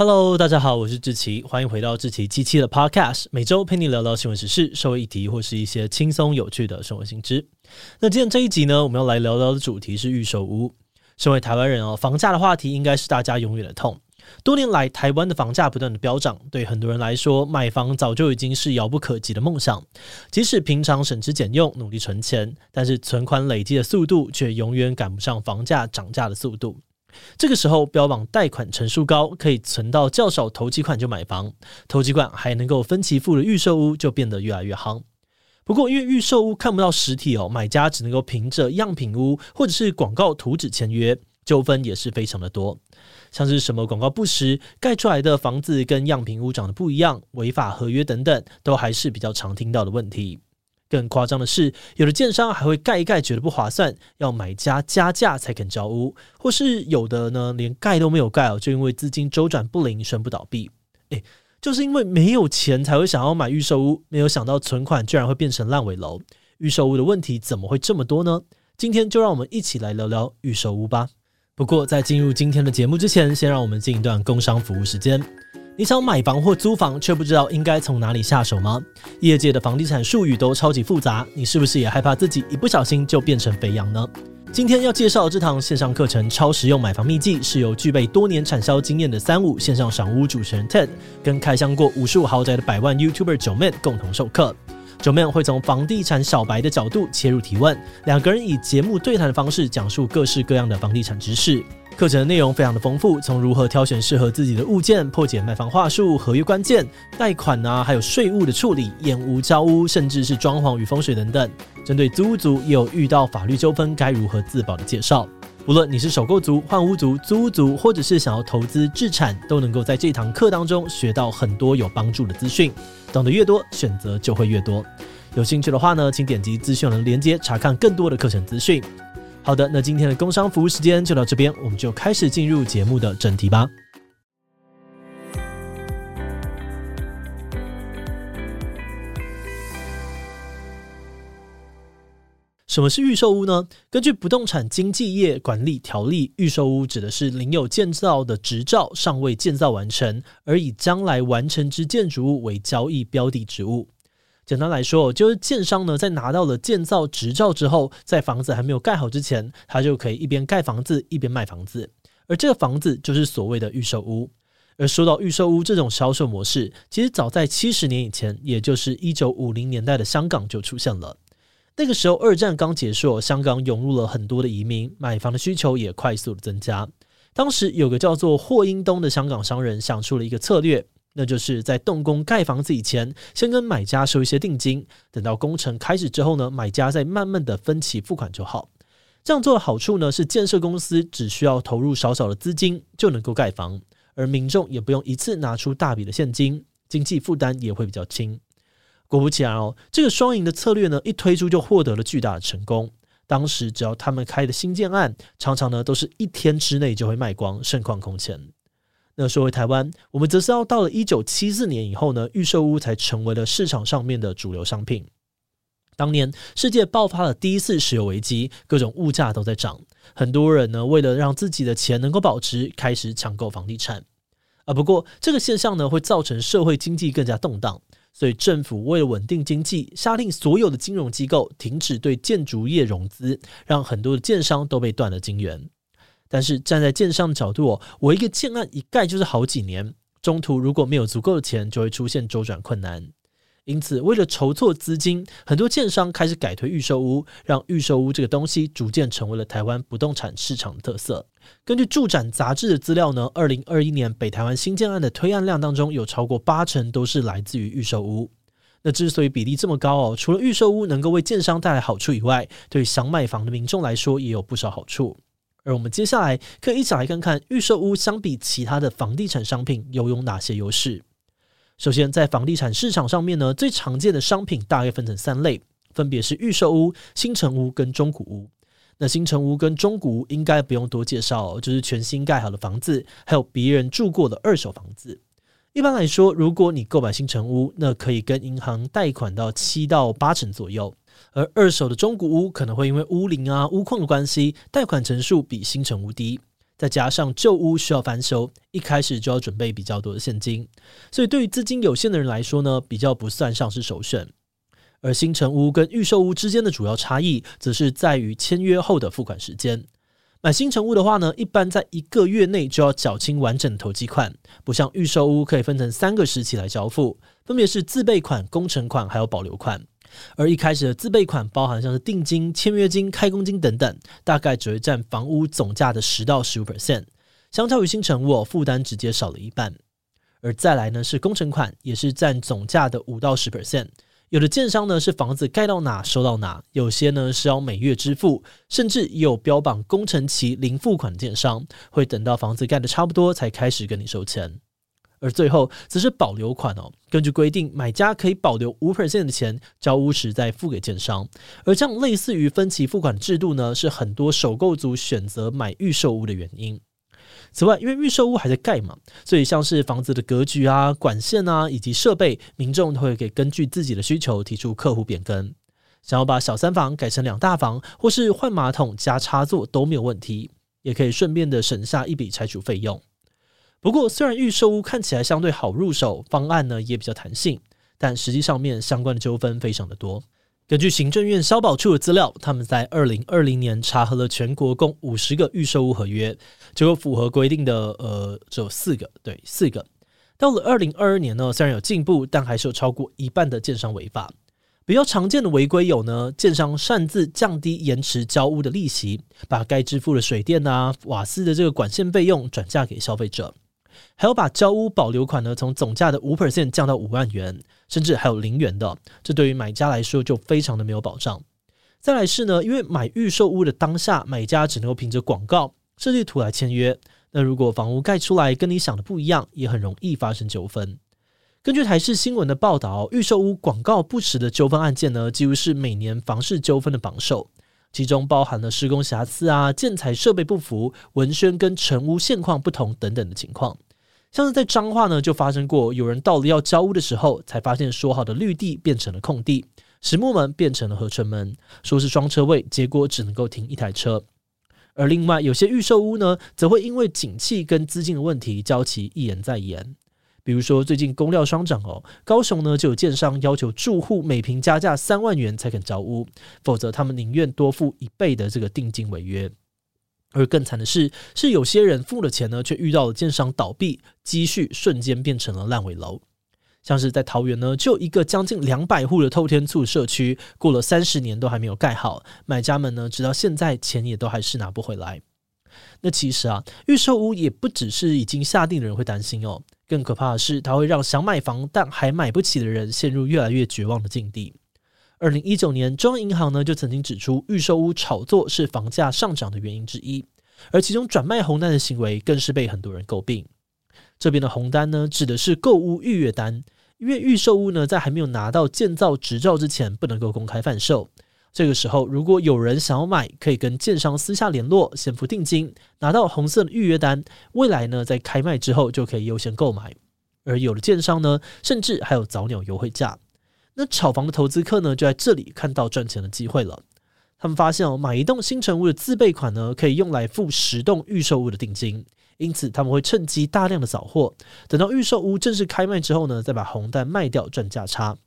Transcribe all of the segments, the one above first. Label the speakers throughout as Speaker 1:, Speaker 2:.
Speaker 1: Hello，大家好，我是志奇，欢迎回到志奇七七的 Podcast，每周陪你聊聊新闻时事、社会议题或是一些轻松有趣的生活新知。那今天这一集呢，我们要来聊聊的主题是预售屋。身为台湾人哦，房价的话题应该是大家永远的痛。多年来，台湾的房价不断的飙涨，对很多人来说，买房早就已经是遥不可及的梦想。即使平常省吃俭用，努力存钱，但是存款累积的速度却永远赶不上房价涨价的速度。这个时候，标榜贷款成数高，可以存到较少头期款就买房，头期款还能够分期付的预售屋就变得越来越夯。不过，因为预售屋看不到实体哦，买家只能够凭着样品屋或者是广告图纸签约，纠纷也是非常的多。像是什么广告不实、盖出来的房子跟样品屋长得不一样、违法合约等等，都还是比较常听到的问题。更夸张的是，有的建商还会盖一盖，觉得不划算，要买家加价才肯交屋；或是有的呢，连盖都没有盖哦，就因为资金周转不灵，宣布倒闭。诶，就是因为没有钱才会想要买预售屋，没有想到存款居然会变成烂尾楼。预售屋的问题怎么会这么多呢？今天就让我们一起来聊聊预售屋吧。不过在进入今天的节目之前，先让我们进一段工商服务时间。你想买房或租房，却不知道应该从哪里下手吗？业界的房地产术语都超级复杂，你是不是也害怕自己一不小心就变成肥羊呢？今天要介绍这堂线上课程《超实用买房秘籍》，是由具备多年产销经验的三五线上赏屋主持人 Ted 跟开箱过无数豪宅的百万 YouTuber 九妹共同授课。九妹会从房地产小白的角度切入提问，两个人以节目对谈的方式讲述各式各样的房地产知识。课程的内容非常的丰富，从如何挑选适合自己的物件、破解卖房话术、合约关键、贷款啊，还有税务的处理、验屋交屋，甚至是装潢与风水等等。针对租屋族也有遇到法律纠纷该如何自保的介绍。无论你是首购族、换屋族、租屋族，或者是想要投资置产，都能够在这堂课当中学到很多有帮助的资讯。懂得越多，选择就会越多。有兴趣的话呢，请点击资讯栏连接查看更多的课程资讯。好的，那今天的工商服务时间就到这边，我们就开始进入节目的正题吧。什么是预售屋呢？根据不动产经纪业管理条例，预售屋指的是领有建造的执照，尚未建造完成，而以将来完成之建筑物为交易标的之物。简单来说，就是建商呢，在拿到了建造执照之后，在房子还没有盖好之前，他就可以一边盖房子一边卖房子，而这个房子就是所谓的预售屋。而说到预售屋这种销售模式，其实早在七十年以前，也就是一九五零年代的香港就出现了。那个时候，二战刚结束，香港涌入了很多的移民，买房的需求也快速的增加。当时有个叫做霍英东的香港商人想出了一个策略。那就是在动工盖房子以前，先跟买家收一些定金，等到工程开始之后呢，买家再慢慢的分期付款就好。这样做的好处呢，是建设公司只需要投入少少的资金就能够盖房，而民众也不用一次拿出大笔的现金，经济负担也会比较轻。果不其然哦，这个双赢的策略呢，一推出就获得了巨大的成功。当时只要他们开的新建案，常常呢都是一天之内就会卖光，盛况空前。那说回台湾，我们则是要到了一九七四年以后呢，预售屋才成为了市场上面的主流商品。当年世界爆发了第一次石油危机，各种物价都在涨，很多人呢为了让自己的钱能够保值，开始抢购房地产。啊，不过这个现象呢会造成社会经济更加动荡，所以政府为了稳定经济，下令所有的金融机构停止对建筑业融资，让很多的建商都被断了金源。但是站在建商的角度，我一个建案一盖就是好几年，中途如果没有足够的钱，就会出现周转困难。因此，为了筹措资金，很多建商开始改推预售屋，让预售屋这个东西逐渐成为了台湾不动产市场的特色。根据住展杂志的资料呢，二零二一年北台湾新建案的推案量当中，有超过八成都是来自于预售屋。那之所以比例这么高哦，除了预售屋能够为建商带来好处以外，对想买房的民众来说也有不少好处。而我们接下来可以一起来看看预售屋相比其他的房地产商品又有哪些优势。首先，在房地产市场上面呢，最常见的商品大概分成三类，分别是预售屋、新城屋跟中古屋。那新城屋跟中古屋应该不用多介绍，就是全新盖好的房子，还有别人住过的二手房子。一般来说，如果你购买新城屋，那可以跟银行贷款到七到八成左右。而二手的中古屋可能会因为屋龄啊、屋况的关系，贷款成数比新城屋低，再加上旧屋需要翻修，一开始就要准备比较多的现金，所以对于资金有限的人来说呢，比较不算上是首选。而新城屋跟预售屋之间的主要差异，则是在于签约后的付款时间。买新城屋的话呢，一般在一个月内就要缴清完整的投机款，不像预售屋可以分成三个时期来交付，分别是自备款、工程款还有保留款。而一开始的自备款包含像是定金、签约金、开工金等等，大概只会占房屋总价的十到十五 percent，相较于新城，我负担直接少了一半。而再来呢是工程款，也是占总价的五到十 percent。有的建商呢是房子盖到哪收到哪，有些呢是要每月支付，甚至也有标榜工程期零付款的建商，会等到房子盖的差不多才开始跟你收钱。而最后则是保留款哦，根据规定，买家可以保留五 percent 的钱，交屋时再付给建商。而这样类似于分期付款制度呢，是很多首购族选择买预售屋的原因。此外，因为预售屋还在盖嘛，所以像是房子的格局啊、管线啊以及设备，民众都会给根据自己的需求提出客户变更。想要把小三房改成两大房，或是换马桶加插座都没有问题，也可以顺便的省下一笔拆除费用。不过，虽然预售屋看起来相对好入手，方案呢也比较弹性，但实际上面相关的纠纷非常的多。根据行政院消保处的资料，他们在二零二零年查核了全国共五十个预售屋合约，结果符合规定的呃只有四个，对，四个。到了二零二二年呢，虽然有进步，但还是有超过一半的建商违法。比较常见的违规有呢，建商擅自降低延迟交屋的利息，把该支付的水电啊、瓦斯的这个管线费用转嫁给消费者。还有把交屋保留款呢，从总价的五 percent 降到五万元，甚至还有零元的，这对于买家来说就非常的没有保障。再来是呢，因为买预售屋的当下，买家只能够凭着广告设计图来签约，那如果房屋盖出来跟你想的不一样，也很容易发生纠纷。根据台视新闻的报道，预售屋广告不实的纠纷案件呢，几乎是每年房事纠纷的榜首。其中包含了施工瑕疵啊、建材设备不符、文宣跟成屋现况不同等等的情况。像是在彰化呢，就发生过有人到了要交屋的时候，才发现说好的绿地变成了空地，实木门变成了合成门，说是双车位，结果只能够停一台车。而另外有些预售屋呢，则会因为景气跟资金的问题，交期一延再延。比如说最近工料双涨哦，高雄呢就有建商要求住户每平加价三万元才肯交屋，否则他们宁愿多付一倍的这个定金违约。而更惨的是，是有些人付了钱呢，却遇到了建商倒闭，积蓄瞬间变成了烂尾楼。像是在桃园呢，就一个将近两百户的透天厝社区，过了三十年都还没有盖好，买家们呢直到现在钱也都还是拿不回来。那其实啊，预售屋也不只是已经下定的人会担心哦。更可怕的是，它会让想买房但还买不起的人陷入越来越绝望的境地。二零一九年，中央银行呢就曾经指出，预售屋炒作是房价上涨的原因之一，而其中转卖红单的行为更是被很多人诟病。这边的红单呢，指的是购屋预约单，因为预售屋呢在还没有拿到建造执照之前，不能够公开贩售。这个时候，如果有人想要买，可以跟建商私下联络，先付定金，拿到红色的预约单。未来呢，在开卖之后就可以优先购买。而有的建商呢，甚至还有早鸟优惠价。那炒房的投资客呢，就在这里看到赚钱的机会了。他们发现哦，买一栋新成屋的自备款呢，可以用来付十栋预售屋的定金，因此他们会趁机大量的扫货，等到预售屋正式开卖之后呢，再把红单卖掉赚价差。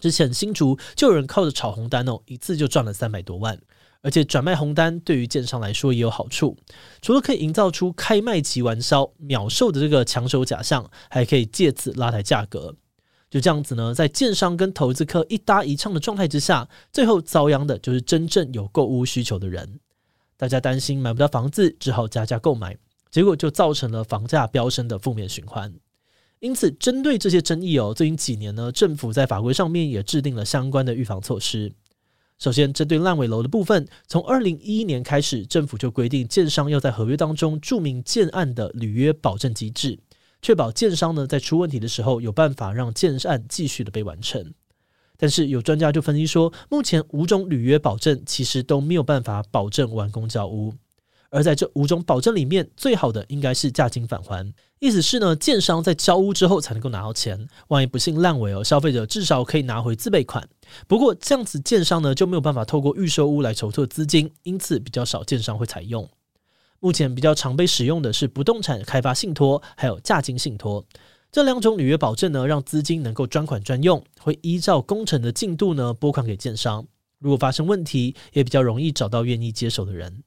Speaker 1: 之前新竹就有人靠着炒红单哦，一次就赚了三百多万。而且转卖红单对于建商来说也有好处，除了可以营造出开卖即完销、秒售的这个抢手假象，还可以借此拉抬价格。就这样子呢，在建商跟投资客一搭一唱的状态之下，最后遭殃的就是真正有购屋需求的人。大家担心买不到房子，只好加价购买，结果就造成了房价飙升的负面循环。因此，针对这些争议哦，最近几年呢，政府在法规上面也制定了相关的预防措施。首先，针对烂尾楼的部分，从二零一一年开始，政府就规定建商要在合约当中注明建案的履约保证机制，确保建商呢在出问题的时候有办法让建案继续的被完成。但是有专家就分析说，目前五种履约保证其实都没有办法保证完工交屋。而在这五种保证里面，最好的应该是价金返还，意思是呢，建商在交屋之后才能够拿到钱，万一不幸烂尾哦，消费者至少可以拿回自备款。不过这样子，建商呢就没有办法透过预售屋来筹措资金，因此比较少建商会采用。目前比较常被使用的是不动产开发信托，还有价金信托。这两种履约保证呢，让资金能够专款专用，会依照工程的进度呢拨款给建商。如果发生问题，也比较容易找到愿意接手的人。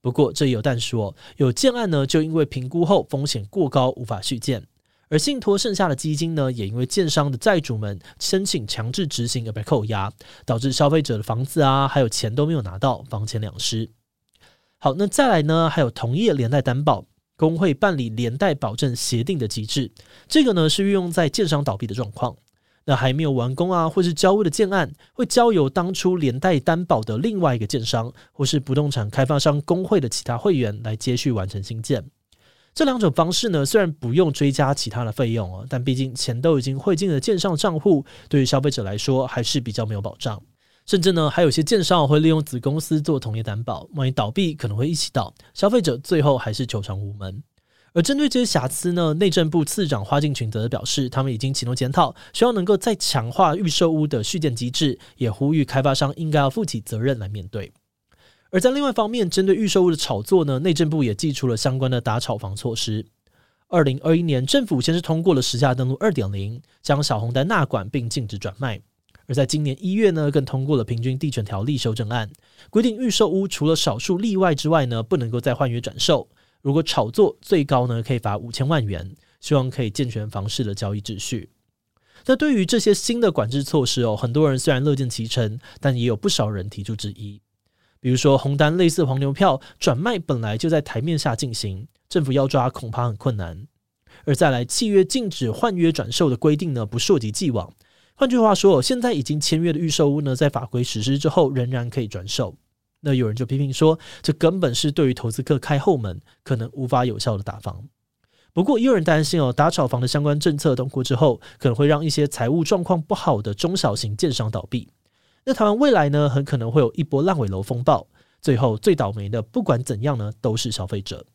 Speaker 1: 不过这也有但说，有建案呢就因为评估后风险过高，无法续建；而信托剩下的基金呢，也因为建商的债主们申请强制执行而被扣押，导致消费者的房子啊还有钱都没有拿到，房钱两失。好，那再来呢，还有同业连带担保。工会办理连带保证协定的机制，这个呢是运用在建商倒闭的状况，那还没有完工啊，或是交屋的建案，会交由当初连带担保的另外一个建商，或是不动产开发商工会的其他会员来接续完成新建。这两种方式呢，虽然不用追加其他的费用哦，但毕竟钱都已经汇进了建商账户，对于消费者来说还是比较没有保障。甚至呢，还有些建商会利用子公司做同业担保，万一倒闭可能会一起倒，消费者最后还是求偿无门。而针对这些瑕疵呢，内政部次长花敬群则表示，他们已经启动检讨，希望能够再强化预售屋的续建机制，也呼吁开发商应该要负起责任来面对。而在另外一方面，针对预售屋的炒作呢，内政部也祭出了相关的打炒房措施。二零二一年，政府先是通过了实价登录二点零，将小红单纳管并禁止转卖。而在今年一月呢，更通过了平均地权条例修正案，规定预售屋除了少数例外之外呢，不能够再换约转售。如果炒作，最高呢可以罚五千万元。希望可以健全房市的交易秩序。那对于这些新的管制措施哦，很多人虽然乐见其成，但也有不少人提出质疑。比如说红单类似黄牛票转卖，本来就在台面下进行，政府要抓恐怕很困难。而再来契约禁止换约转售的规定呢，不溯及既往。换句话说，现在已经签约的预售屋呢，在法规实施之后，仍然可以转售。那有人就批评说，这根本是对于投资客开后门，可能无法有效的打房。不过，也有人担心哦，打炒房的相关政策通过之后，可能会让一些财务状况不好的中小型建商倒闭。那台湾未来呢，很可能会有一波烂尾楼风暴，最后最倒霉的，不管怎样呢，都是消费者。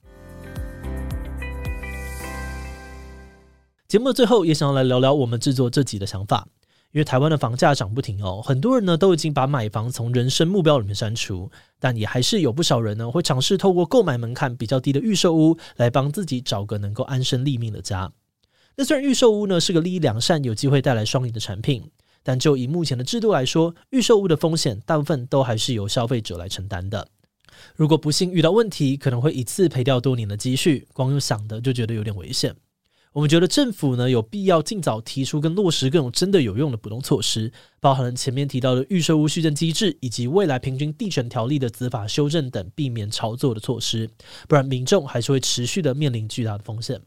Speaker 1: 节目的最后，也想要来聊聊我们制作这集的想法。因为台湾的房价涨不停哦，很多人呢都已经把买房从人生目标里面删除，但也还是有不少人呢会尝试透过购买门槛比较低的预售屋来帮自己找个能够安身立命的家。那虽然预售屋呢是个利益良善、有机会带来双赢的产品，但就以目前的制度来说，预售屋的风险大部分都还是由消费者来承担的。如果不幸遇到问题，可能会一次赔掉多年的积蓄，光用想的就觉得有点危险。我们觉得政府呢有必要尽早提出跟落实各种真的有用的补充措施，包含了前面提到的预售屋续建机制，以及未来平均地权条例的子法修正等，避免炒作的措施。不然民众还是会持续的面临巨大的风险。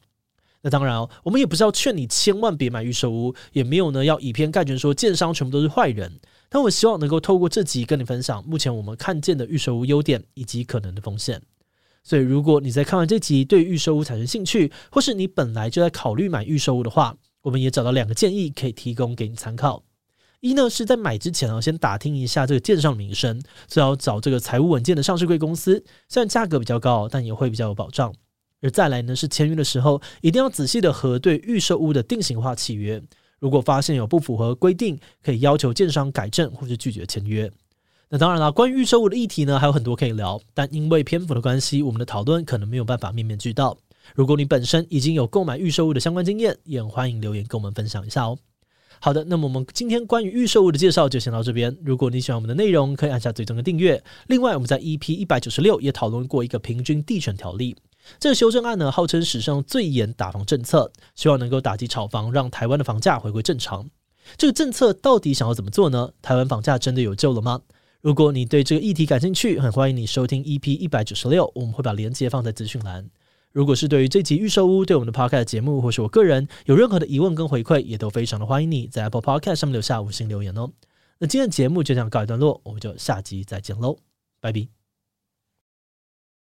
Speaker 1: 那当然哦，我们也不是要劝你千万别买预售屋，也没有呢要以偏概全说建商全部都是坏人。但我希望能够透过这集跟你分享目前我们看见的预售屋优点以及可能的风险。所以，如果你在看完这集对预售屋产生兴趣，或是你本来就在考虑买预售屋的话，我们也找到两个建议可以提供给你参考。一呢是在买之前啊，先打听一下这个建商名声，最好找这个财务稳健的上市贵公司，虽然价格比较高，但也会比较有保障。而再来呢是签约的时候，一定要仔细的核对预售屋的定型化契约，如果发现有不符合规定，可以要求建商改正或是拒绝签约。那当然了，关于预售屋的议题呢，还有很多可以聊，但因为篇幅的关系，我们的讨论可能没有办法面面俱到。如果你本身已经有购买预售屋的相关经验，也欢迎留言跟我们分享一下哦。好的，那么我们今天关于预售屋的介绍就先到这边。如果你喜欢我们的内容，可以按下最终的订阅。另外，我们在 EP 一百九十六也讨论过一个平均地权条例，这个修正案呢，号称史上最严打房政策，希望能够打击炒房，让台湾的房价回归正常。这个政策到底想要怎么做呢？台湾房价真的有救了吗？如果你对这个议题感兴趣，很欢迎你收听 EP 一百九十六，我们会把链接放在资讯栏。如果是对于这集预售屋对我们的 Podcast 节目，或是我个人有任何的疑问跟回馈，也都非常的欢迎你在 Apple Podcast 上面留下五星留言哦。那今天的节目就这样告一段落，我们就下集再见喽，拜拜。